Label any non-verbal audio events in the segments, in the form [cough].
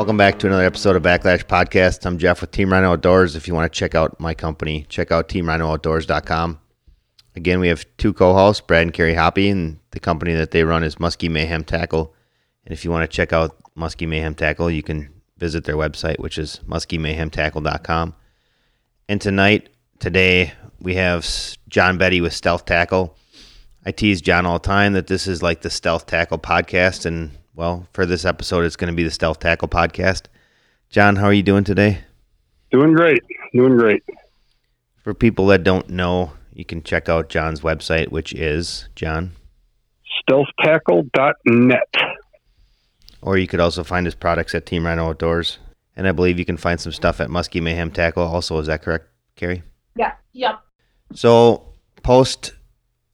Welcome back to another episode of Backlash Podcast. I'm Jeff with Team Rhino Outdoors. If you want to check out my company, check out teamrhinooutdoors.com. Again, we have two co-hosts, Brad and Carrie Hoppy, and the company that they run is Muskie Mayhem Tackle. And if you want to check out Muskie Mayhem Tackle, you can visit their website, which is muskiemayhemtackle.com. And tonight, today, we have John Betty with Stealth Tackle. I tease John all the time that this is like the Stealth Tackle podcast, and well, for this episode, it's going to be the Stealth Tackle podcast. John, how are you doing today? Doing great. Doing great. For people that don't know, you can check out John's website, which is John stealthtackle.net. Or you could also find his products at Team Rhino Outdoors. And I believe you can find some stuff at Muskie Mayhem Tackle also. Is that correct, Carrie? Yeah. Yep. So, post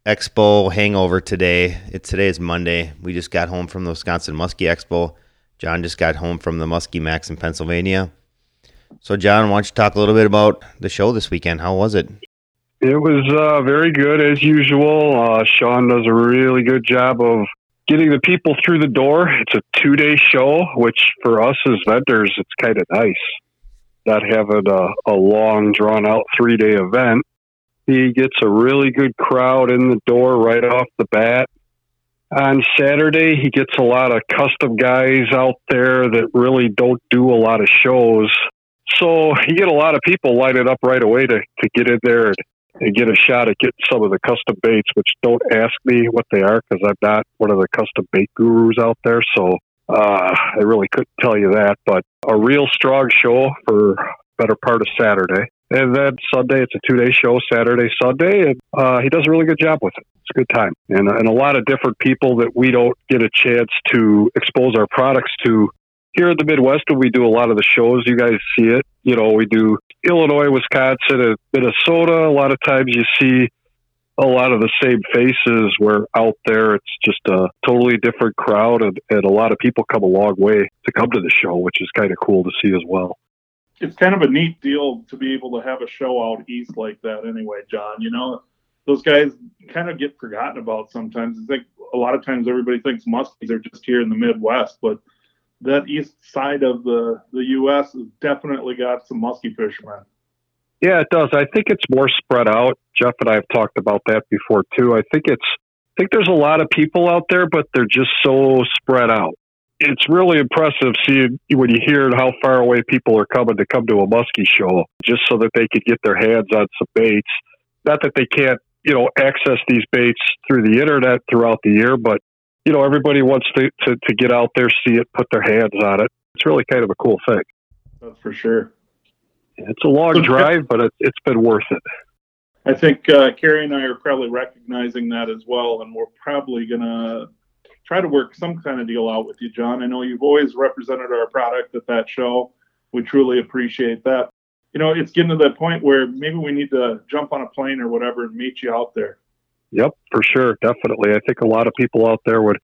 Expo hangover today. It today is Monday. We just got home from the Wisconsin Muskie Expo. John just got home from the Muskie Max in Pennsylvania. So, John, why don't you talk a little bit about the show this weekend? How was it? It was uh, very good as usual. Uh, Sean does a really good job of getting the people through the door. It's a two day show, which for us as vendors, it's kind of nice. Not having a, a long, drawn out three day event. He gets a really good crowd in the door right off the bat. On Saturday, he gets a lot of custom guys out there that really don't do a lot of shows. So you get a lot of people lining up right away to, to get in there and, and get a shot at getting some of the custom baits, which don't ask me what they are because I'm not one of the custom bait gurus out there. So uh, I really couldn't tell you that. But a real strong show for better part of Saturday. And then Sunday, it's a two day show, Saturday, Sunday, and uh, he does a really good job with it. It's a good time. And, and a lot of different people that we don't get a chance to expose our products to. Here in the Midwest, we do a lot of the shows, you guys see it. You know, we do Illinois, Wisconsin, and Minnesota. A lot of times you see a lot of the same faces where out there it's just a totally different crowd and, and a lot of people come a long way to come to the show, which is kind of cool to see as well it's kind of a neat deal to be able to have a show out east like that anyway john you know? Those guys kind of get forgotten about sometimes. I think a lot of times everybody thinks muskies are just here in the midwest but that east side of the the us has definitely got some muskie fishermen. Yeah it does. I think it's more spread out. Jeff and i have talked about that before too. I think it's I think there's a lot of people out there, but they're just so spread out it's really impressive seeing when you hear how far away people are coming to come to a muskie show just so that they could get their hands on some baits. Not that they can't, you know, access these baits through the internet throughout the year, but you know, everybody wants to, to, to get out there, see it, put their hands on it. It's really kind of a cool thing. That's for sure. It's a long drive, but it, it's been worth it. I think uh, Carrie and I are probably recognizing that as well, and we're probably going to try to work some kind of deal out with you, John. I know you've always represented our product at that show. We truly appreciate that. You know, it's getting to that point where maybe we need to jump on a plane or whatever and meet you out there. Yep, for sure, definitely. I think a lot of people out there would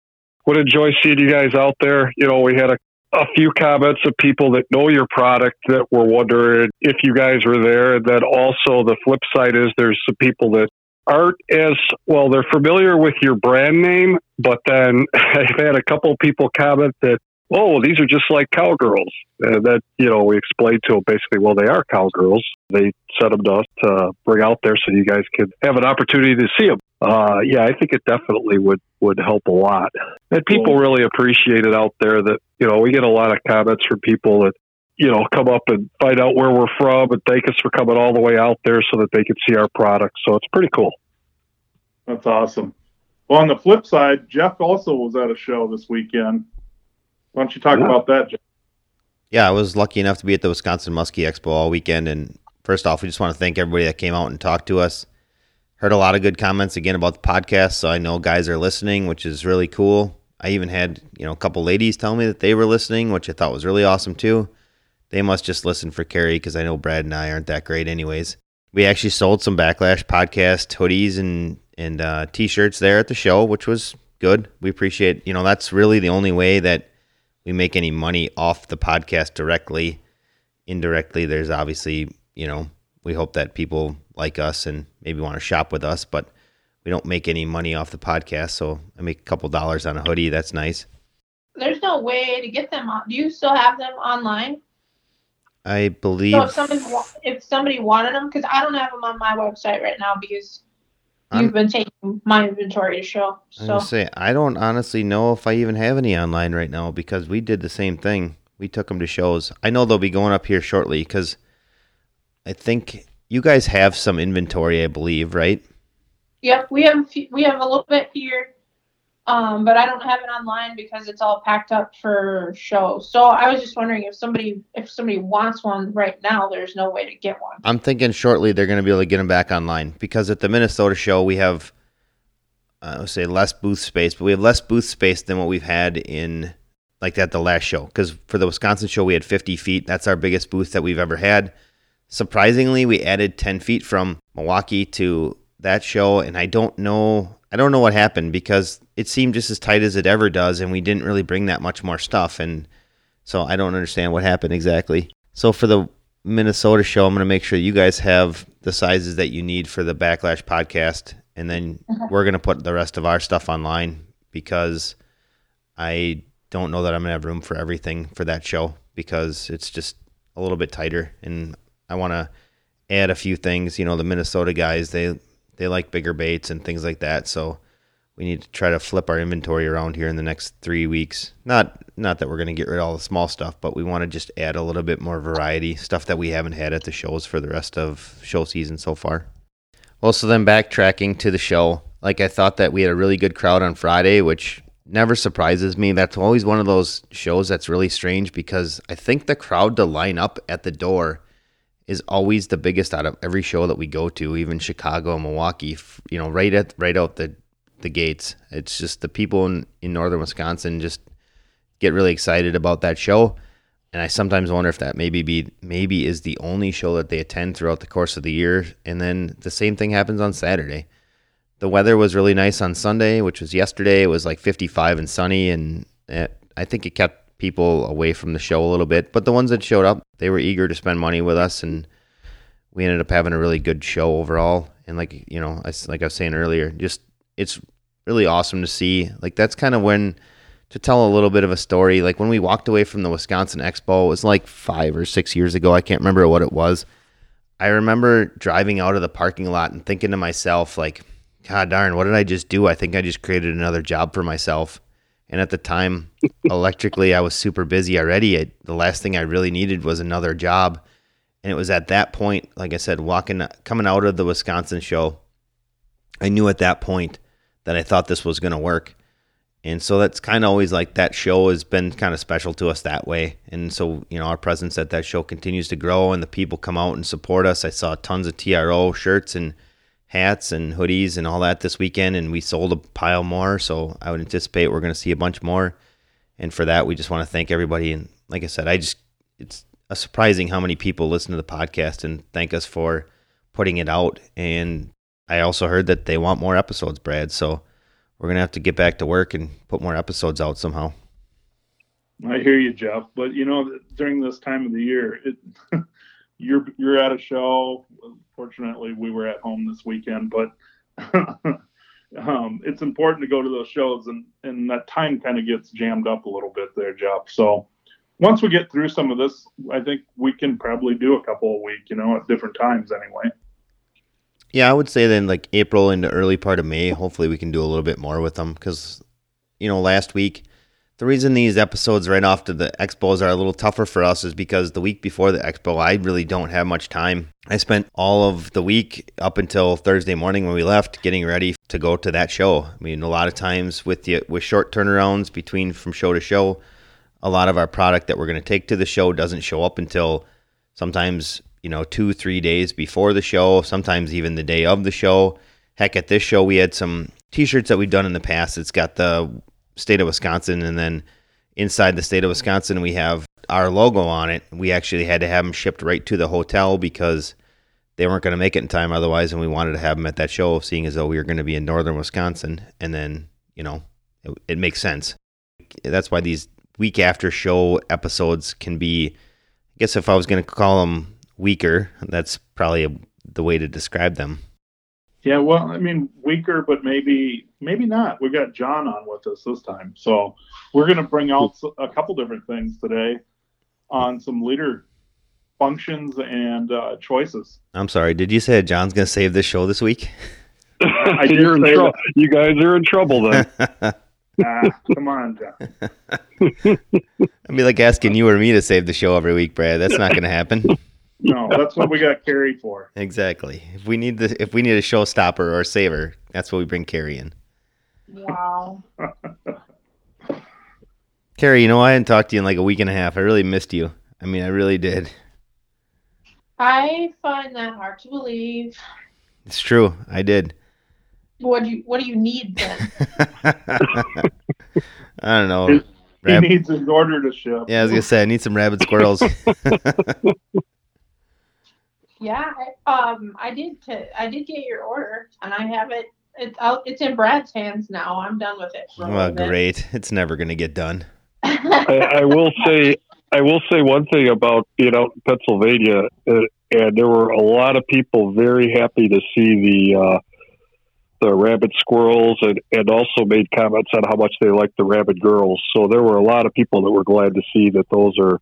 would enjoy seeing you guys out there. You know, we had a a few comments of people that know your product that were wondering if you guys were there. And then also the flip side is there's some people that aren't as well, they're familiar with your brand name, but then [laughs] I've had a couple people comment that, oh, these are just like cowgirls. And that, you know, we explained to them basically, well, they are cowgirls. They sent them to us to bring out there so you guys could have an opportunity to see them. Uh, yeah, I think it definitely would, would help a lot. And people really appreciate it out there that, you know, we get a lot of comments from people that, you know, come up and find out where we're from and thank us for coming all the way out there so that they could see our products. So it's pretty cool. That's awesome. Well, on the flip side, Jeff also was at a show this weekend. Why don't you talk yeah. about that, Jeff? Yeah, I was lucky enough to be at the Wisconsin Muskie Expo all weekend. And first off, we just want to thank everybody that came out and talked to us. Heard a lot of good comments again about the podcast, so I know guys are listening, which is really cool. I even had you know a couple ladies tell me that they were listening, which I thought was really awesome too. They must just listen for Carrie because I know Brad and I aren't that great, anyways. We actually sold some Backlash podcast hoodies and and uh, t-shirts there at the show, which was good. We appreciate, you know, that's really the only way that we make any money off the podcast directly. Indirectly, there's obviously, you know, we hope that people like us and maybe want to shop with us, but we don't make any money off the podcast. So I make a couple dollars on a hoodie. That's nice. There's no way to get them on? Do you still have them online? I believe. So if somebody if somebody wanted them, because I don't have them on my website right now because I'm- you've been taking my inventory to show. I So gonna say I don't honestly know if I even have any online right now because we did the same thing. We took them to shows. I know they'll be going up here shortly because I think you guys have some inventory. I believe, right? yep, we have we have a little bit here, um, but I don't have it online because it's all packed up for show. So I was just wondering if somebody if somebody wants one right now, there's no way to get one. I'm thinking shortly they're going to be able to get them back online because at the Minnesota show we have, I would say less booth space, but we have less booth space than what we've had in like that the last show. Because for the Wisconsin show we had 50 feet. That's our biggest booth that we've ever had. Surprisingly, we added 10 feet from Milwaukee to that show, and I don't know. I don't know what happened because it seemed just as tight as it ever does, and we didn't really bring that much more stuff. And so I don't understand what happened exactly. So for the Minnesota show, I'm going to make sure you guys have the sizes that you need for the Backlash podcast, and then Okay. we're going to put the rest of our stuff online because I don't know that I'm going to have room for everything for that show because it's just a little bit tighter, and I want to add a few things. You know, the Minnesota guys they they like bigger baits and things like that, so we need to try to flip our inventory around here in the next three weeks. Not not that we're going to get rid of all the small stuff, but we want to just add a little bit more variety, stuff that we haven't had at the shows for the rest of show season so far. Well, so then backtracking to the show, like I thought that we had a really good crowd on Friday, which never surprises me. That's always one of those shows that's really strange because I think the crowd to line up at the door is always the biggest out of every show that we go to, even Chicago and Milwaukee. You know, right at right out the the gates. It's just the people in, in northern Wisconsin just get really excited about that show. And I sometimes wonder if that maybe be maybe is the only show that they attend throughout the course of the year. And then the same thing happens on Saturday. The weather was really nice on Sunday, which was yesterday. It was like 55 and sunny, and it, I think it kept people away from the show a little bit. But the ones that showed up, they were eager to spend money with us, and we ended up having a really good show overall. And like you know, like I was saying earlier, just it's really awesome to see. Like that's kind of when to tell a little bit of a story. Like when we walked away from the Wisconsin Expo, it was like five or six years ago. I can't remember what it was. I remember driving out of the parking lot and thinking to myself, like, God darn, what did I just do? I think I just created another job for myself. And at the time, [laughs] electrically, I was super busy already. I, the last thing I really needed was another job. And it was at that point, like I said, walking, coming out of the Wisconsin show, I knew at that point that I thought this was going to work. And so that's kind of always like that show has been kind of special to us that way. And so, you know, our presence at that show continues to grow and the people come out and support us. I saw tons of TRO shirts and hats and hoodies and all that this weekend, and we sold a pile more. So I would anticipate we're going to see a bunch more. And for that, we just want to thank everybody. And like I said, I just, it's surprising how many people listen to the podcast and thank us for putting it out. And I also heard that they want more episodes, Brad. So we're to have to get back to work and put more episodes out somehow. I hear you, Jeff. But you know, during this time of the year, it, [laughs] you're you're at a show. Fortunately, we were at home this weekend, but [laughs] um, it's important to go to those shows, and and that time kind of gets jammed up a little bit there, Jeff. So once we get through some of this, I think we can probably do a couple a week, you know, at different times anyway. Yeah, I would say then like April into early part of May, hopefully we can do a little bit more with them because, you know, last week, the reason these episodes right off to the expos are a little tougher for us is because the week before the expo, I really don't have much time. I spent all of the week up until Thursday morning when we left getting ready to go to that show. I mean, a lot of times with the with short turnarounds between from show to show, a lot of our product that we're going to take to the show doesn't show up until sometimes you know two three days before the show sometimes even the day of the show. Heck at this show we had some t-shirts that we've done in the past. It's got the state of wisconsin and then inside the state of wisconsin we have our logo on it. We actually had to have them shipped right to the hotel because they weren't going to make it in time otherwise and we wanted to have them at that show seeing as though we were going to be in northern wisconsin. And then you know it, it makes sense. That's why these week after show episodes can be i guess if i was going to call them weaker that's probably a, the way to describe them Yeah, well, I mean, weaker, but maybe maybe not. We got John on with us this time, so we're going to bring out a couple different things today on some leader functions and uh, choices. I'm sorry. Did you say John's going to save this show this week? [laughs] I [laughs] did You're in say trouble. You guys are in trouble then. [laughs] Ah, come on, John. I'd be like asking you or me to save the show every week, Brad. That's not going to happen. No, [laughs] that's what we got Carrie for. exactly. If we need the if we need a showstopper or a saver, that's what we bring Carrie in. Wow. [laughs] Carrie, you know I hadn't talked to you in like a week and a half. I really missed you. I mean, I really did. I find that hard to believe. It's true. I did. What do you What do you need then? [laughs] I don't know. He- He Rab- needs his order to ship. yeah, I was gonna say I need some rabbit squirrels. Yeah, I, um, I did. T- I did get your order, and I have it. It's out. It's in Brad's hands now. I'm done with it. for well, great. [laughs] It's never gonna get done. I, I will say, I will say one thing about being out in Pennsylvania, uh, and there were a lot of people very happy to see the uh, the rabbit squirrels, and and also made comments on how much they liked the rabbit girls. So there were a lot of people that were glad to see that those are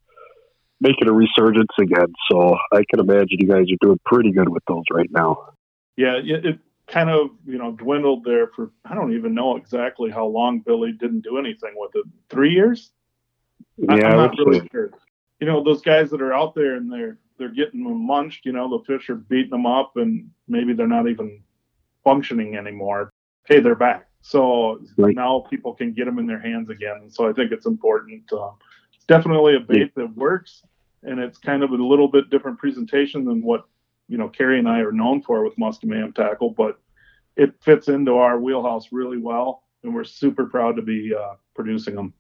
making a resurgence again. So I can imagine you guys are doing pretty good with those right now. Yeah, it, it kind of you know dwindled there for I don't even know exactly how long Billy didn't do anything with it. Three years? Yeah, I'm not really sure. You know, those guys that are out there and they're they're getting them munched. You know, the fish are beating them up, and maybe they're not even functioning anymore. Hey, they're back. So Right. now people can get them in their hands again. So I think it's important. It's definitely a bait that works, and it's kind of a little bit different presentation than what you know Carrie and I are known for with Muskie Mayhem tackle, but it fits into our wheelhouse really well, and we're super proud to be uh, producing them.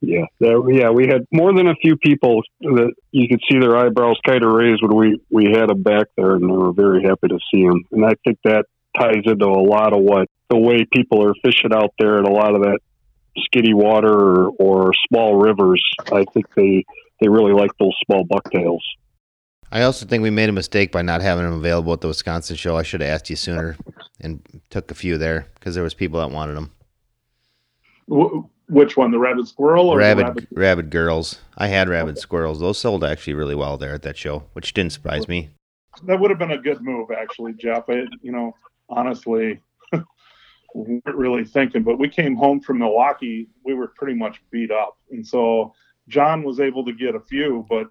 Yeah, there, yeah, we had more than a few people that you could see their eyebrows kind of raised when we we had them back there, and they were very happy to see them. And I think that ties into a lot of what the way people are fishing out there, and a lot of that skinny water or, or small rivers. I think they they really like those small bucktails. I also think we made a mistake by not having them available at the Wisconsin show. I should have asked you sooner and took a few there because there was people that wanted them. Wh- which one, the rabbit squirrel or the Rabid, rabbit? rabid girls. I had rabid squirrels. Those sold actually really well there at that show, which didn't surprise me. That would have been a good move, actually, Jeff. I, you know, honestly, we weren't really thinking, but we came home from Milwaukee. We were pretty much beat up, and so John was able to get a few, but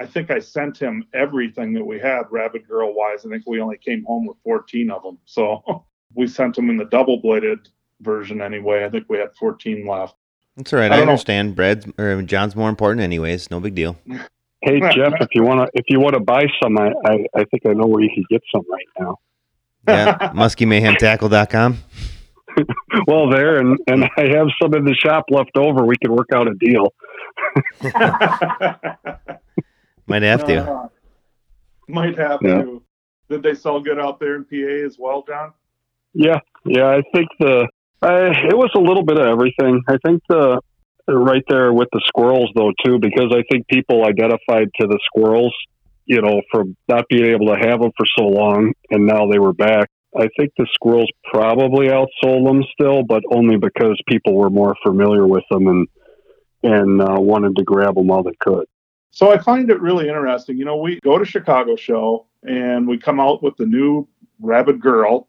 I think I sent him everything that we had, rabbit girl wise. I think we only came home with 14 of them, so [laughs] we sent them in the double bladed version anyway. I think we had 14 left. That's all right. I I, don't know. understand. Brad's or John's more important, anyways. No big deal. [laughs] Hey Jeff, if you wanna if you wanna buy some, I, I, I think I know where you can get some right now. Yeah, [laughs] MuskieMayhemTackle.com. [laughs] Well, there, and and I have some in the shop left over. We could work out a deal. [laughs] Might have to. Uh, might have Yeah. to. Did they sell good out there in PA as well, John? Yeah, yeah. I think the I, it was a little bit of everything. I think the right there with the squirrels though too, because I think people identified to the squirrels, you know, from not being able to have them for so long, and now they were back. I think the squirrels probably outsold them still, but only because people were more familiar with them and and uh, wanted to grab them while they could. So I find it really interesting. You know, we go to Chicago show and we come out with the new Rabbit Girl.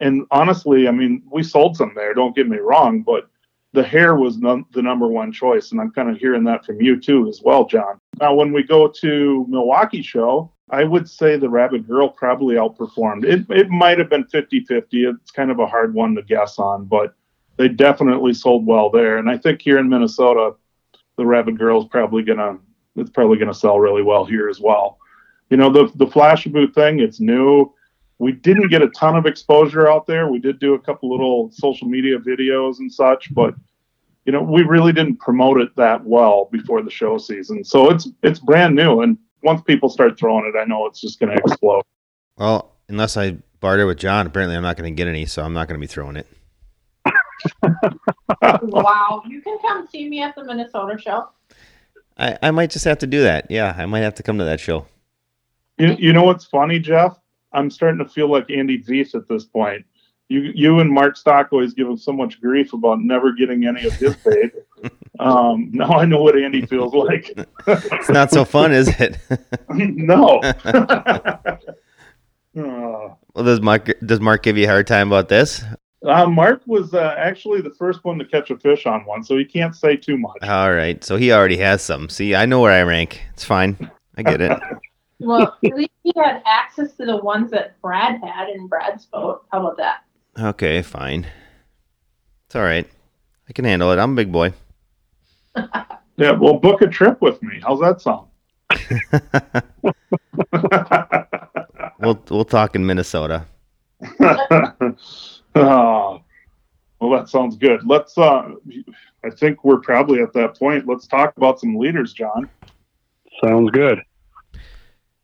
And honestly, I mean, we sold some there, don't get me wrong, but the hair was none, the number one choice. And I'm kind of hearing that from you too, as well, John. Now, when we go to Milwaukee show, I would say the Rabbit Girl probably outperformed. It, it might have been 50 50. It's kind of a hard one to guess on, but they definitely sold well there. And I think here in Minnesota, the Rabbit Girl is probably going to it's probably going to sell really well here as well. You know, the the flash boot thing, it's new. We didn't get a ton of exposure out there. We did do a couple little social media videos and such, but you know, we really didn't promote it that well before the show season. So it's it's brand new, and once people start throwing it, I know it's just going to explode. Well, unless I barter with John, apparently I'm not going to get any, so I'm not going to be throwing it. [laughs] wow. You can come see me at the Minnesota show. I, I might just have to do that. Yeah, I might have to come to that show. You, you know what's funny, Jeff? I'm starting to feel like Andy Veith at this point. You you and Mark Stock always give him so much grief about never getting any of his [laughs] bait. Um, [laughs] now I know what Andy feels like. it's not so fun, is it? [laughs] no. [laughs] Uh, well, does Mark does Mark give you a hard time about this? Uh, Mark was uh, actually the first one to catch a fish on one, so he can't say too much. All right, so he already has some. See, I know where I rank. It's fine. I get it. well, at least he had access to the ones that Brad had in Brad's boat. How about that? Okay, fine. It's all right. I can handle it. I'm a big boy. [laughs] yeah, well, book a trip with me. How's that sound? [laughs] we'll we'll talk in Minnesota. [laughs] oh, well, that sounds good. Let's. Uh, I think we're probably at that point. Let's talk about some leaders, John. Sounds good.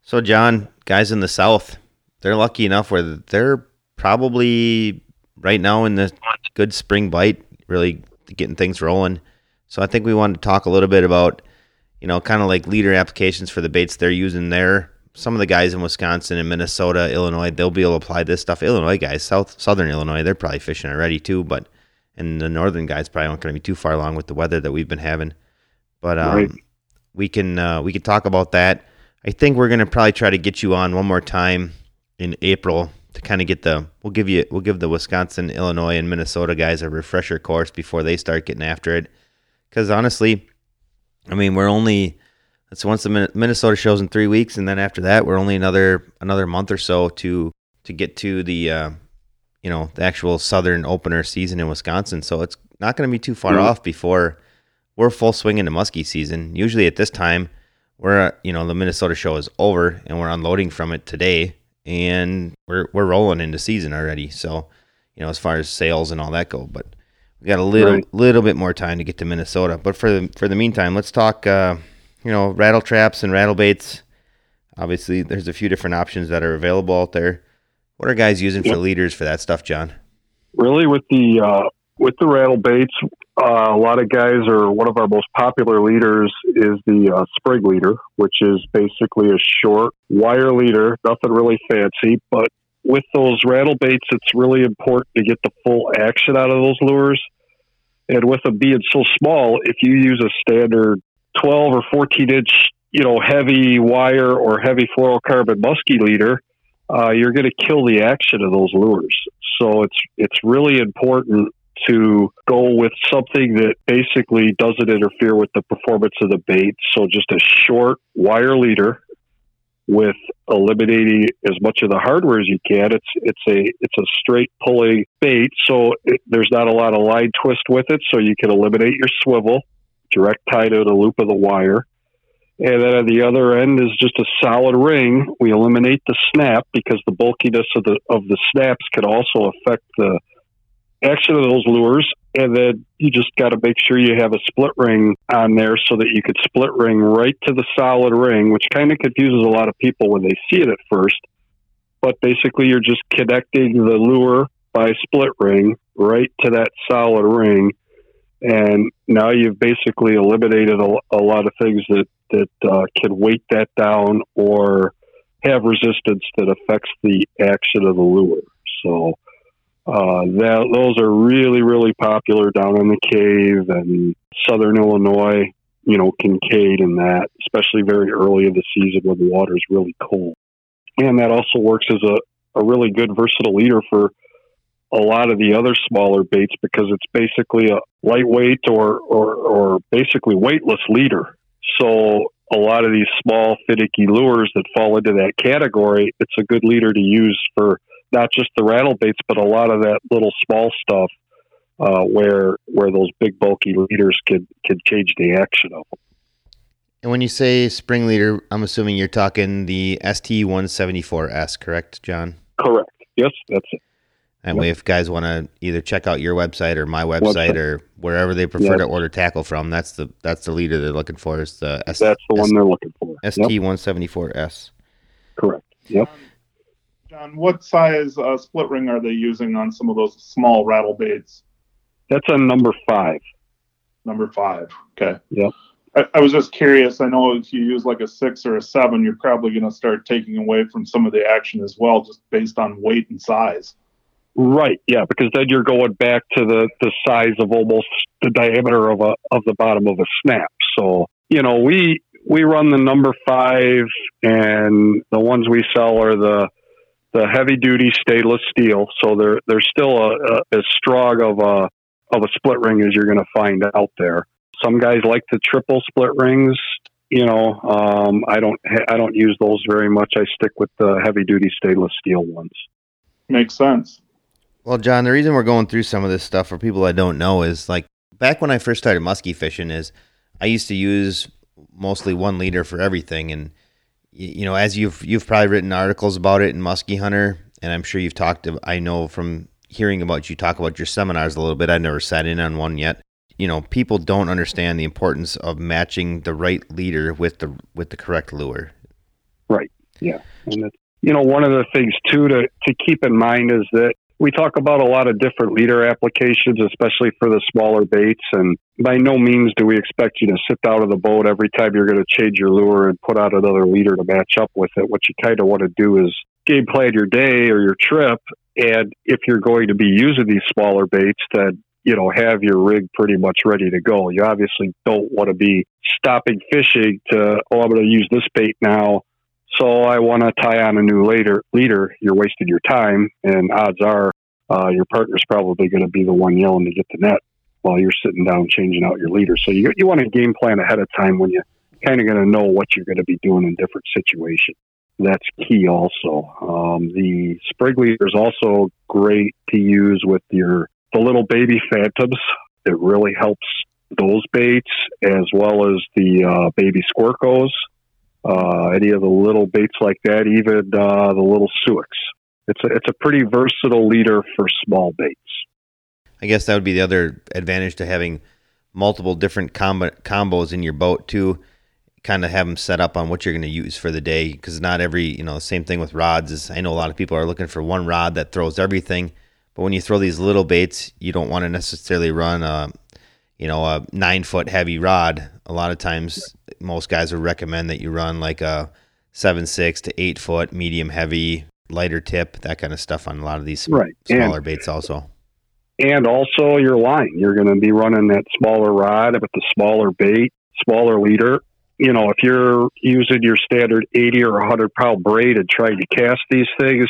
So, John, guys in the South, they're lucky enough where they're probably right now in the good spring bite, really getting things rolling. So, I think we wanted to talk a little bit about, you know, kind of like leader applications for the baits they're using there some of the guys in Wisconsin and Minnesota, Illinois, they'll be able to apply this stuff. Illinois guys, South Southern Illinois, they're probably fishing already too, but and the northern guys probably aren't going to be too far along with the weather that we've been having. But um, right. we can uh, we can talk about that. I think we're going to probably try to get you on one more time in April to kind of get the we'll give you we'll give the Wisconsin, Illinois, and Minnesota guys a refresher course before they start getting after it. Because honestly, I mean we're only so once the Minnesota shows in three weeks, and then after that, we're only another another month or so to to get to the uh, you know the actual Southern opener season in Wisconsin. So it's not going to be too far mm-hmm. off before we're full swing into muskie season. Usually at this time, we're you know the Minnesota show is over and we're unloading from it today, and we're we're rolling into season already. So you know as far as sales and all that go, but we got a little right. little bit more time to get to Minnesota. But for the for the meantime, let's talk. Uh, you know, rattle traps and rattle baits. Obviously, there's a few different options that are available out there. What are guys using for leaders for that stuff, John? Really, with the uh, with the rattle baits, uh, a lot of guys are one of our most popular leaders is the uh, sprig leader, which is basically a short wire leader, nothing really fancy. But with those rattle baits, it's really important to get the full action out of those lures. And with them being so small, if you use a standard 12 or 14 inch, you know, heavy wire or heavy fluorocarbon musky leader, uh, you're going to kill the action of those lures. So it's it's really important to go with something that basically doesn't interfere with the performance of the bait. So just a short wire leader with eliminating as much of the hardware as you can. It's it's a it's a straight pulley bait, so it, there's not a lot of line twist with it. So you can eliminate your swivel direct tie to the loop of the wire. And then at the other end is just a solid ring. We eliminate the snap because the bulkiness of the of the snaps can also affect the action of those lures. And then you just got to make sure you have a split ring on there so that you could split ring right to the solid ring, which kind of confuses a lot of people when they see it at first. But basically, you're just connecting the lure by split ring right to that solid ring and now you've basically eliminated a, a lot of things that that uh, can weight that down or have resistance that affects the action of the lure. So uh, that those are really really popular down in the cave and southern Illinois. You know, Kincaid and that, especially very early in the season when the water is really cold. And that also works as a, a really good versatile leader for a lot of the other smaller baits because it's basically a lightweight or, or, or basically weightless leader. So a lot of these small finicky lures that fall into that category, it's a good leader to use for not just the rattle baits, but a lot of that little small stuff uh, where where those big bulky leaders could could change the action of them. And when you say spring leader, I'm assuming you're talking the ST174S, correct, John? Correct. Yes, that's it. That yep. way, if guys want to either check out your website or my website, website. or wherever they prefer yep. to order tackle from, that's the that's the leader they're looking for. Is the S- that's the S- one they're looking for. ST one seventy four S. Correct. Yep. John, what size uh, split ring are they using on some of those small rattle baits? That's a number five. Number five. Okay. Yep. I, I was just curious. I know if you use like a six or a seven, you're probably going to start taking away from some of the action as well, just based on weight and size. Right. Yeah, because then you're going back to the the size of almost the diameter of a of the bottom of a snap. So you know we we run the number five, and the ones we sell are the the heavy duty stainless steel. So they're they're still a, a, as strong of a of a split ring as you're going to find out there. Some guys like the triple split rings. You know, um, I don't I don't use those very much. I stick with the heavy duty stainless steel ones. Makes sense. Well, John, the reason we're going through some of this stuff for people that don't know is like back when I first started muskie fishing is I used to use mostly one leader for everything and you know as you've you've probably written articles about it in Musky Hunter and I'm sure you've talked I know from hearing about you talk about your seminars a little bit. I've never sat in on one yet. You know, people don't understand the importance of matching the right leader with the with the correct lure. Right. Yeah. And you know, one of the things too to to keep in mind is that we talk about a lot of different leader applications, especially for the smaller baits. And by no means do we expect you to sit out of the boat every time you're going to change your lure and put out another leader to match up with it. What you kind of want to do is game plan your day or your trip and if you're going to be using these smaller baits, then you know have your rig pretty much ready to go. You obviously don't want to be stopping fishing to oh I'm going to use this bait now, so I want to tie on a new leader. Leader, you're wasting your time, and odds are uh, your partner's probably going to be the one yelling to get the net while you're sitting down changing out your leader. So you you want to game plan ahead of time when you kind of going to know what you're going to be doing in different situations that's key also. Um, the sprig leader is also great to use with your the little baby phantoms. It really helps those baits as well as the uh, baby squircos, uh, any of the little baits like that, even uh, the little Suicks. It's a, it's a pretty versatile leader for small baits. I guess that would be the other advantage to having multiple different combo- combos in your boat too kind of have them set up on what you're going to use for the day because not every you know same thing with rods is i know a lot of people are looking for one rod that throws everything but when you throw these little baits you don't want to necessarily run a you know a nine foot heavy rod a lot of times most guys would recommend that you run like a seven six to eight foot medium heavy lighter tip that kind of stuff on a lot of these right. smaller and, baits also and also your line you're going to be running that smaller rod with the smaller bait smaller leader you know, if you're using your standard 80 or 100 pound braid and trying to cast these things,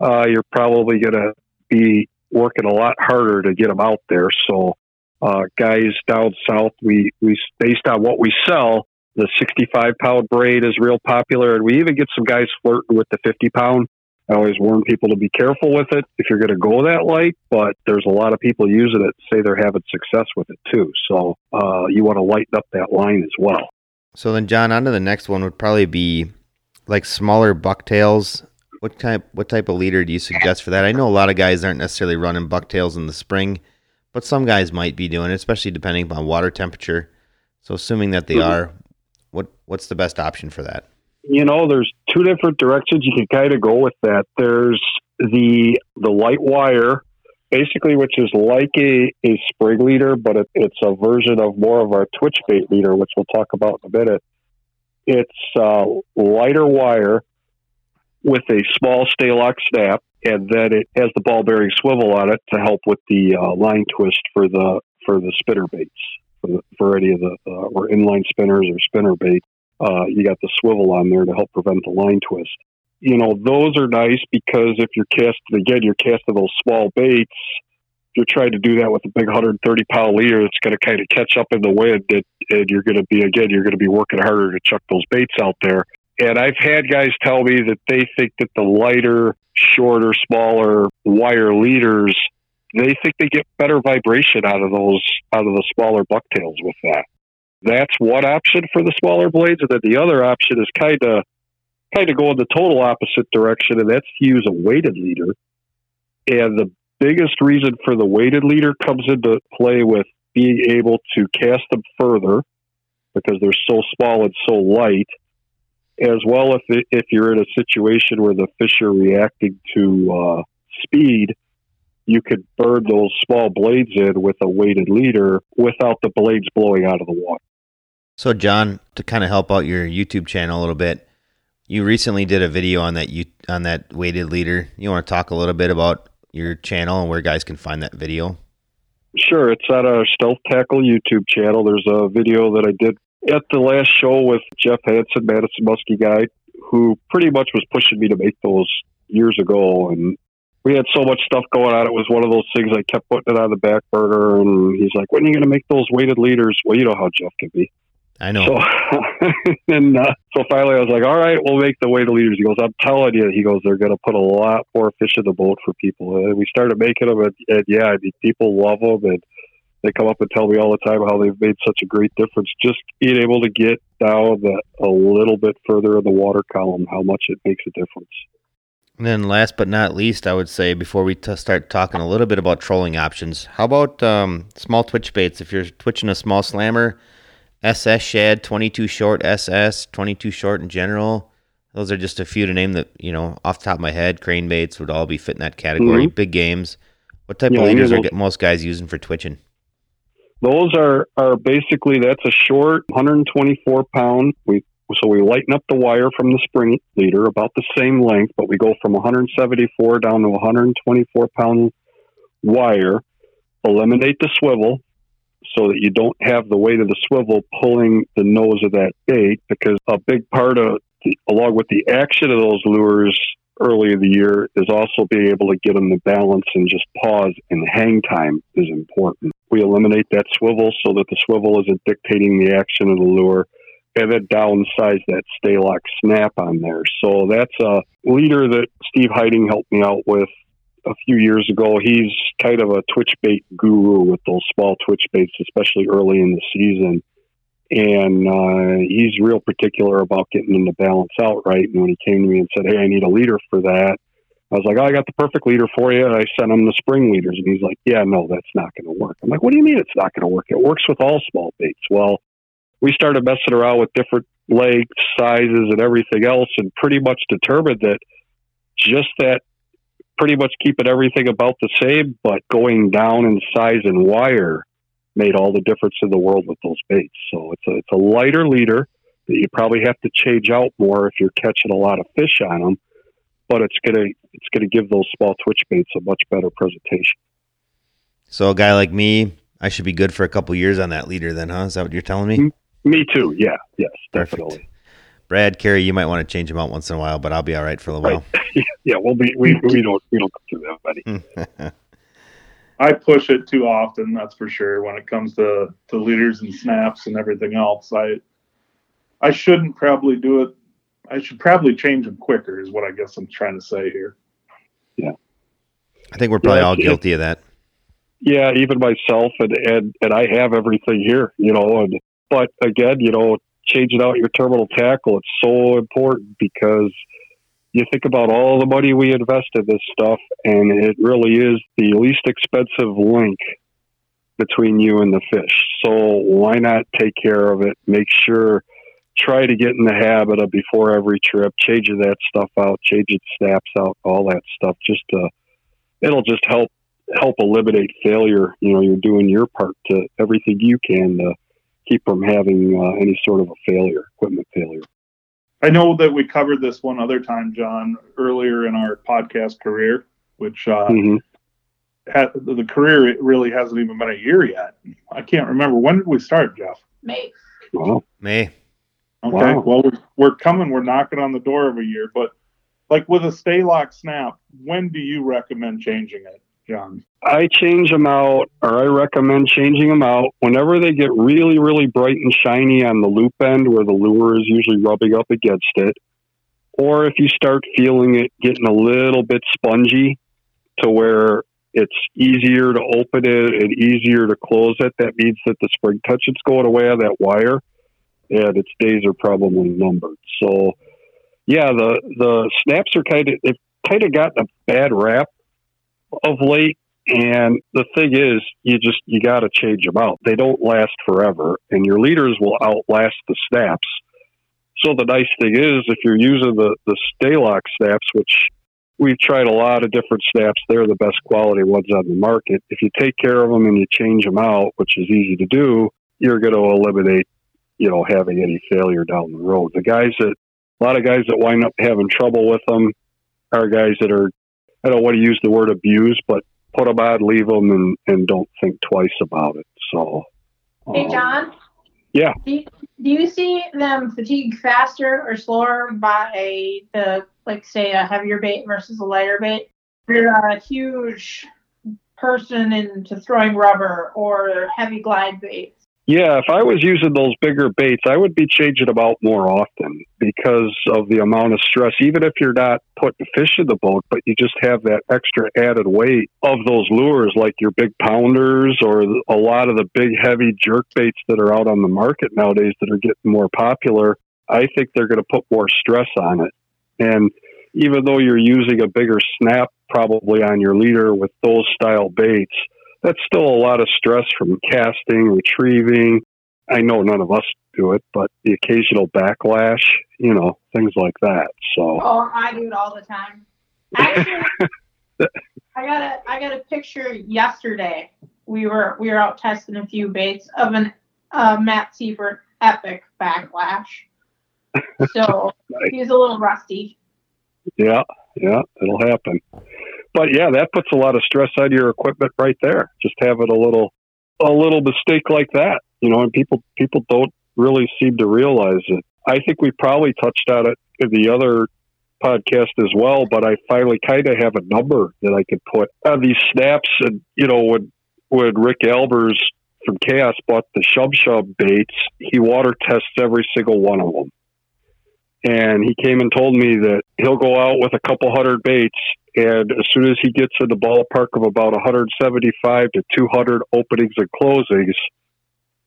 uh, you're probably going to be working a lot harder to get them out there. So, uh, guys down south, we, we, based on what we sell, the 65 pound braid is real popular. And we even get some guys flirting with the 50 pound. I always warn people to be careful with it if you're going to go that light, but there's a lot of people using it and say they're having success with it too. So, uh, you want to lighten up that line as well. So then, John, on to the next one would probably be like smaller bucktails. What type what type of leader do you suggest for that? I know a lot of guys aren't necessarily running bucktails in the spring, but some guys might be doing it, especially depending upon water temperature. So assuming that they mm-hmm. are, what what's the best option for that? You know, there's two different directions you can kind of go with that. There's the the light wire basically, which is like a, a sprig leader, but it, it's a version of more of our twitch bait leader, which we'll talk about in a minute. It's uh, lighter wire with a small stay lock snap, and then it has the ball bearing swivel on it to help with the uh, line twist for the for the spinner baits for, the, for any of the uh, or inline spinners or spinner bait. Uh, you got the swivel on there to help prevent the line twist you know, those are nice because if you're casting again, you're casting those small baits. If you're trying to do that with a big 130 pound leader, it's going to kind of catch up in the wind, and, and you're going to be again, you're going to be working harder to chuck those baits out there. And I've had guys tell me that they think that the lighter, shorter, smaller wire leaders, they think they get better vibration out of those out of the smaller bucktails with that. That's one option for the smaller blades, and then the other option is kind of kind of go in the total opposite direction, and that's to use a weighted leader. And the biggest reason for the weighted leader comes into play with being able to cast them further because they're so small and so light, as well if if you're in a situation where the fish are reacting to uh, speed, you could burn those small blades in with a weighted leader without the blades blowing out of the water. So, John, to kind of help out your YouTube channel a little bit, you recently did a video on that you on that weighted leader. You want to talk a little bit about your channel and where guys can find that video? Sure, it's at our Stealth Tackle YouTube channel. There's a video that I did at the last show with Jeff Hanson, Madison Muskie guy, who pretty much was pushing me to make those years ago. And we had so much stuff going on. It was one of those things I kept putting it on the back burner. And he's like, when are you going to make those weighted leaders? Well, you know how Jeff can be. I know. So, [laughs] and uh, so finally, I was like, "All right, we'll make the weighted leaders." He goes, "I'm telling you," he goes, "They're going to put a lot more fish in the boat for people." And we started making them, and, and yeah, I mean, people love them, and they come up and tell me all the time how they've made such a great difference. Just being able to get down the, a little bit further in the water column, how much it makes a difference. And then, last but not least, I would say before we t- start talking a little bit about trolling options, how about um, small twitch baits? If you're twitching a small slammer SS Shad, 22 short SS, 22 short in general. Those are just a few to name that, you know, off the top of my head. Crane baits would all be fit in that category. Mm-hmm. Big games. What type yeah, of leaders are most guys using for twitching? Those are, are basically, that's a short 124 pound. We so we lighten up the wire from the spring leader about the same length, but we go from 174 down to 124 pound wire, eliminate the swivel, so that you don't have the weight of the swivel pulling the nose of that bait because a big part of the, along with the action of those lures early in the year is also being able to get them the balance and just pause and hang time is important. We eliminate that swivel so that the swivel isn't dictating the action of the lure and then downsize that stay lock snap on there. So that's a leader that Steve Heiting helped me out with a few years ago. He's kind of a twitch bait guru with those small twitch baits, especially early in the season. And uh, he's real particular about getting them to balance out right. And when he came to me and said, Hey, I need a leader for that, I was like, oh, I got the perfect leader for you. I sent him the spring leaders. And he's like, Yeah, no, that's not going to work. I'm like, What do you mean it's not going to work? It works with all small baits. Well, we started messing around with different lengths, sizes, and everything else, and pretty much determined that just that pretty much keeping everything about the same, but going down in size and wire made all the difference in the world with those baits. So it's a, it's a lighter leader that you probably have to change out more if you're catching a lot of fish on them, but it's gonna it's gonna give those small twitch baits a much better presentation. So a guy like me, I should be good for a couple years on that leader, then, huh? Is that what you're telling me? Me too. Yeah. Yes. Definitely. Perfect. Brad, Carrie, you might want to change them out once in a while, but I'll be all right for a little right. while. [laughs] yeah, we'll be we, we [laughs] don't we don't go through that, buddy. [laughs] I push it too often, that's for sure. When it comes to to leaders and snaps and everything else, I I shouldn't probably do it. I should probably change them quicker, is what I guess I'm trying to say here. Yeah, I think we're probably yeah, all guilty of that. Yeah, even myself, and and and I have everything here, you know. And but again, you know, changing out your terminal tackle. It's so important because you think about all the money we invest in this stuff, and it really is the least expensive link between you and the fish. So why not take care of it? Make sure, try to get in the habit of before every trip, changing that stuff out, changing snaps out, all that stuff. Just to, it'll just help help eliminate failure. You know, you're doing your part to everything you can to keep from having uh, any sort of a failure, equipment failure. I know that we covered this one other time, John, earlier in our podcast career, which uh, mm-hmm. had, the career really hasn't even been a year yet. I can't remember when did we start, Jeff? May. Wow. May. Okay. Wow. Well, we're, we're coming. We're knocking on the door of a year, but like with a stay lock snap, when do you recommend changing it? John? I change them out, or I recommend changing them out whenever they get really, really bright and shiny on the loop end where the lure is usually rubbing up against it. Or if you start feeling it getting a little bit spongy to where it's easier to open it and easier to close it, that means that the spring touch is going away on that wire and its days are probably numbered. So, yeah, the, the snaps are kind of, they've kind of gotten a bad rap of late. And the thing is, you just you got to change them out. They don't last forever, and your leaders will outlast the snaps. So the nice thing is, if you're using the the Staylock snaps, which we've tried a lot of different snaps, they're the best quality ones on the market. If you take care of them and you change them out, which is easy to do, you're going to eliminate you know, having any failure down the road. The guys that, a lot of guys that wind up having trouble with them are guys that are, I don't want to use the word abuse, but put them out, leave them, and, and don't think twice about it. So, Hey, um, John? yeah. Do you, do you see them fatigue faster or slower by the, like, say, a heavier bait versus a lighter bait? If you're a huge person into throwing rubber or heavy glide baits. Yeah, if I was using those bigger baits, I would be changing them out more often because of the amount of stress. Even if you're not putting fish in the boat, but you just have that extra added weight of those lures, like your big pounders or a lot of the big heavy jerk baits that are out on the market nowadays that are getting more popular. I think they're going to put more stress on it. And even though you're using a bigger snap probably on your leader with those style baits, that's still a lot of stress from casting, retrieving. I know none of us do it, but the occasional backlash, you know, things like that. So, Oh, I do it all the time. Actually, [laughs] I got a I got a picture yesterday. We were we were out testing a few baits of an uh, Matt Seifert epic backlash. So [laughs] Nice. he's a little rusty. yeah, yeah, it'll happen. But yeah, that puts a lot of stress on your equipment right there. Just having a little, a little mistake like that, you know, and people, people don't really seem to realize it. I think we probably touched on it in the other podcast as well, but I finally kind of have a number that I could put on these snaps. And, you know, when, when Rick Albers from Chaos bought the Shub Shub baits, he water tests every single one of them. And he came and told me that he'll go out with a couple hundred baits, and as soon as he gets in the ballpark of about 175 to 200 openings and closings,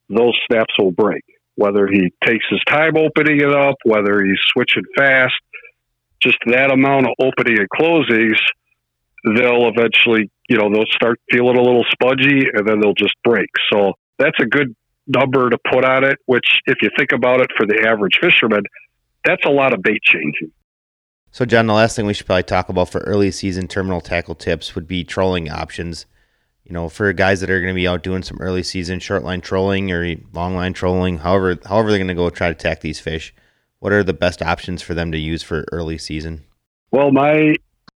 those snaps will break. Whether he takes his time opening it up, whether he's switching fast, just that amount of opening and closings, they'll eventually, you know, they'll start feeling a little spongy and then they'll just break. So that's a good number to put on it, which, if you think about it for the average fisherman, that's a lot of bait changing. So, John, the last thing we should probably talk about for early season terminal tackle tips would be trolling options. You know, for guys that are going to be out doing some early season short line trolling or long line trolling, however, however they're going to go try to attack these fish, what are the best options for them to use for early season? Well, my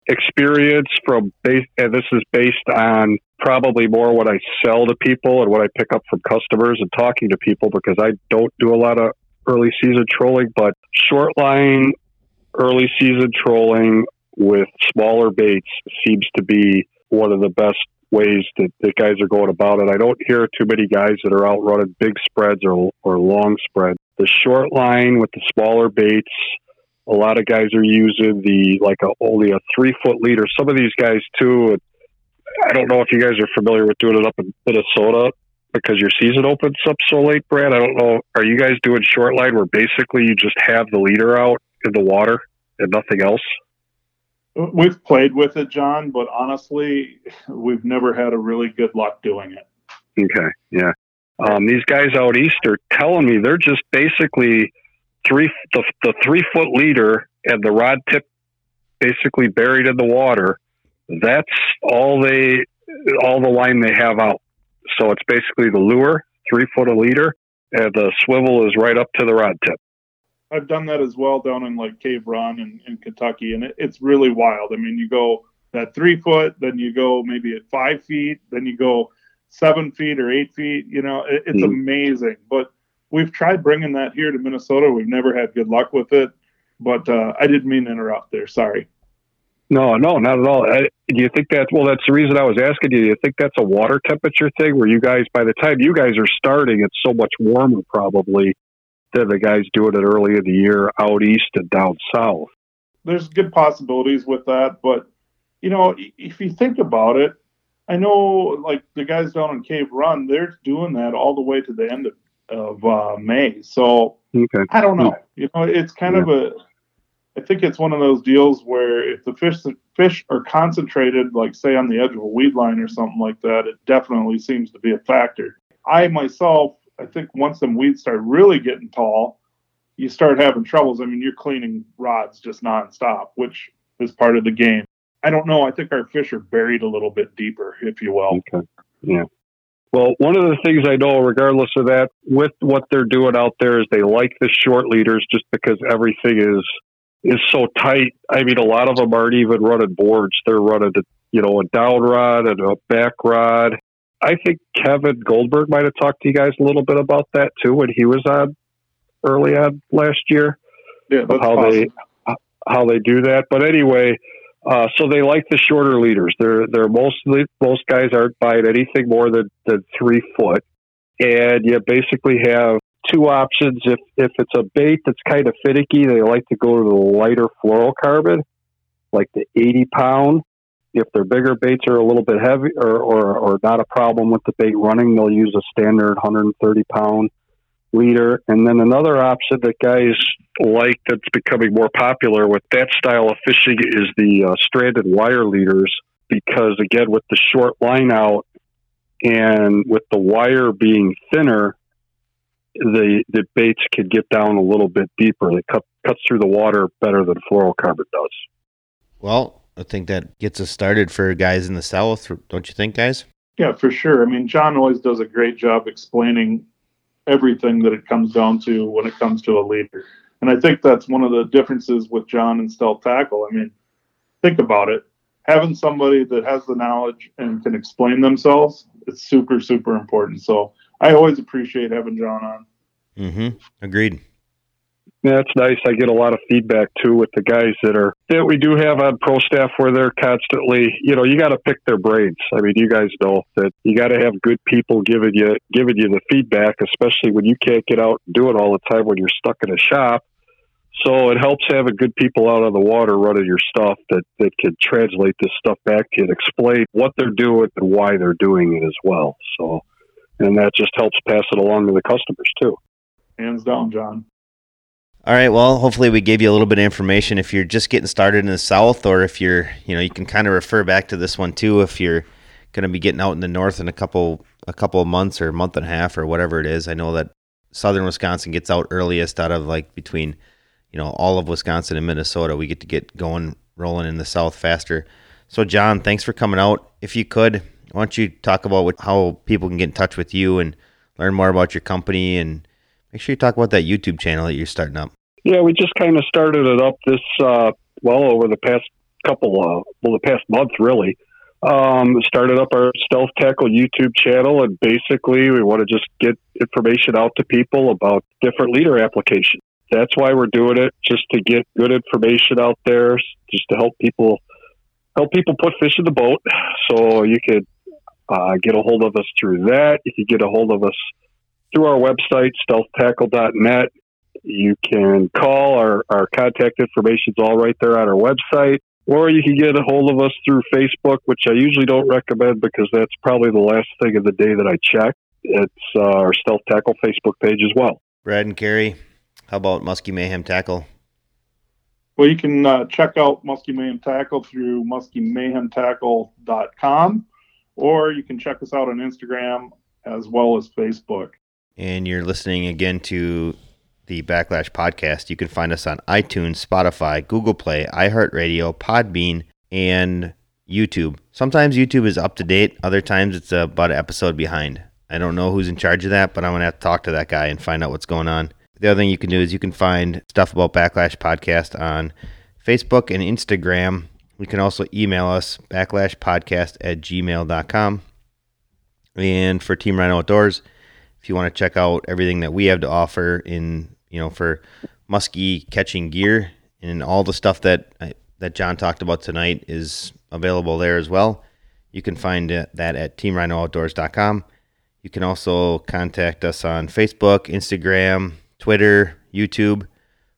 experience from base, and this is based on probably more what I sell to people and what I pick up from customers and talking to people because I don't do a lot of early season trolling, but short line early season trolling with smaller baits seems to be one of the best ways that, that guys are going about it. I don't hear too many guys that are out running big spreads or, or long spreads. The short line with the smaller baits, a lot of guys are using the like a, only a three foot leader. Some of these guys too. I don't know if you guys are familiar with doing it up in Minnesota because your season opens up so late, Brad. I don't know. Are you guys doing short line where basically you just have the leader out in the water and nothing else? We've played with it, John, but honestly, we've never had a really good luck doing it. Okay, yeah. Um, these guys out east are telling me they're just basically three the, the three foot leader and the rod tip basically buried in the water. That's all they all the line they have out. So it's basically the lure, three foot a leader, and the swivel is right up to the rod tip. I've done that as well down in like Cave Run in, in Kentucky, and it, it's really wild. I mean, you go that three foot, then you go maybe at five feet, then you go seven feet or eight feet. You know, it, it's Mhm. amazing. But we've tried bringing that here to Minnesota. We've never had good luck with it. But uh, I didn't mean to interrupt there. Sorry. No, no, not at all. I, do you think that? Well, that's the reason I was asking you. Do you think that's a water temperature thing, where you guys, by the time you guys are starting, it's so much warmer probably than the guys doing it early in the year out east and down south. there's good possibilities with that, but you know, if you think about it, I know like the guys down in Cave Run, they're doing that all the way to the end of, of uh, May. So Okay. I don't know. You know, it's kind of a. I think it's one of those deals where if the fish fish are concentrated, like say on the edge of a weed line or something like that, it definitely seems to be a factor. I myself, I think once them weeds start really getting tall, you start having troubles. I mean, you're cleaning rods just nonstop, which is part of the game. I don't know. I think our fish are buried a little bit deeper, if you will. Okay. Yeah. Well, one of the things I know, regardless of that, with what they're doing out there, is they like the short leaders just because everything is is so tight. I mean, a lot of them aren't even running boards; they're running, a, you know, a down rod and a back rod. I think Kevin Goldberg might have talked to you guys a little bit about that too when he was on early on last year. Yeah, that's how awesome. they how they do that. But anyway, uh, so they like the shorter leaders. They're they're mostly most guys aren't buying anything more than, than three foot, and you basically have two options. If if it's a bait that's kind of finicky, they like to go to the lighter fluorocarbon, like the eighty pound. If their bigger baits are a little bit heavy or, or, or not a problem with the bait running, they'll use a standard 130 pound leader. And then another option that guys like that's becoming more popular with that style of fishing is the uh, stranded wire leaders because again with the short line out and with the wire being thinner the the baits can get down a little bit deeper they cut cuts through the water better than fluorocarbon does Well, I think that gets us started for guys in the south, don't you think, guys? Yeah, for sure. I mean, John always does a great job explaining everything that it comes down to when it comes to a leader. And I think that's one of the differences with John and Stealth Tackle. I mean, think about it. Having somebody that has the knowledge and can explain themselves, it's super, super important. So I always appreciate having John on. Mm-hmm. Agreed. Yeah, that's nice. I get a lot of feedback too with the guys that are that we do have on pro staff where they're constantly, you know, you got to pick their brains. I mean, you guys know that you got to have good people giving you giving you the feedback, especially when you can't get out and do it all the time when you're stuck in a shop. So it helps having good people out on the water running your stuff that that can translate this stuff back and explain what they're doing and why they're doing it as well. So, and that just helps pass it along to the customers too. Hands down, John. All right. Well, hopefully we gave you a little bit of information if you're just getting started in the south, or if you're, you know, you can kind of refer back to this one too if you're going to be getting out in the north in a couple a couple of months or a month and a half or whatever it is. I know that southern Wisconsin gets out earliest out of like between, you know, all of Wisconsin and Minnesota. We get to get going rolling in the south faster. So, John, thanks for coming out. If you could, why don't you talk about what, how people can get in touch with you and learn more about your company and make sure you talk about that YouTube channel that you're starting up. Yeah, we just kind of started it up this uh, well over the past couple, uh, well, the past month really. Um, started up our Stealth Tackle YouTube channel, and basically we want to just get information out to people about different leader applications. That's why we're doing it, just to get good information out there, just to help people help people put fish in the boat. So you could uh, get a hold of us through that. You can get a hold of us through our website, stealthtackle.net. You can call our, our contact information is all right there on our website, or you can get a hold of us through Facebook, which I usually don't recommend because that's probably the last thing of the day that I check. It's uh, our Stealth Tackle Facebook page as well. Brad and Carrie, how about Muskie Mayhem Tackle? Well, you can uh, check out Muskie Mayhem Tackle through muskiemayhemtackle.com, or you can check us out on Instagram as well as Facebook. And you're listening again to the Backlash podcast. You can find us on iTunes, Spotify, Google Play, iHeartRadio, Podbean, and YouTube. Sometimes YouTube is up to date, other times it's about an episode behind. I don't know who's in charge of that, but I'm going to have to talk to that guy and find out what's going on. The other thing you can do is you can find stuff about Backlash Podcast on Facebook and Instagram. You can also email us backlashpodcast at gmail.com. And for Team Rhino Outdoors, if you want to check out everything that we have to offer in, you know, for muskie catching gear and all the stuff that uh, that John talked about tonight is available there as well. You can find that at teamrhinooutdoors.com. You can also contact us on Facebook, Instagram, Twitter, YouTube.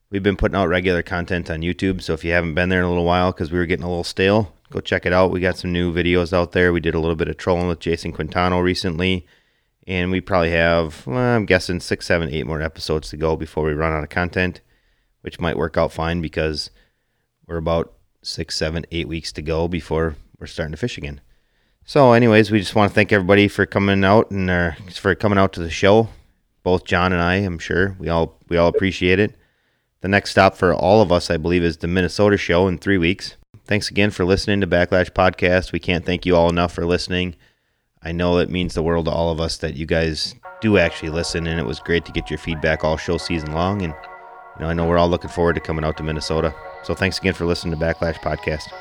We've been putting out regular content on YouTube, so if you haven't been there in a little while because we were getting a little stale, go check it out. We got some new videos out there. We did a little bit of trolling with Jason Quintano recently, and we probably have, well, I'm guessing, six, seven, eight more episodes to go before we run out of content, which might work out fine because we're about six, seven, eight weeks to go before we're starting to fish again. So, anyways, we just want to thank everybody for coming out and uh, for coming out to the show. Both John and I, I'm sure we all we all appreciate it. The next stop for all of us, I believe, is the Minnesota show in three weeks. Thanks again for listening to Backlash Podcast. We can't thank you all enough for listening. I know it means the world to all of us that you guys do actually listen, and it was great to get your feedback all show season long. And you know, I know we're all looking forward to coming out to Minnesota. So thanks again for listening to Backlash Podcast.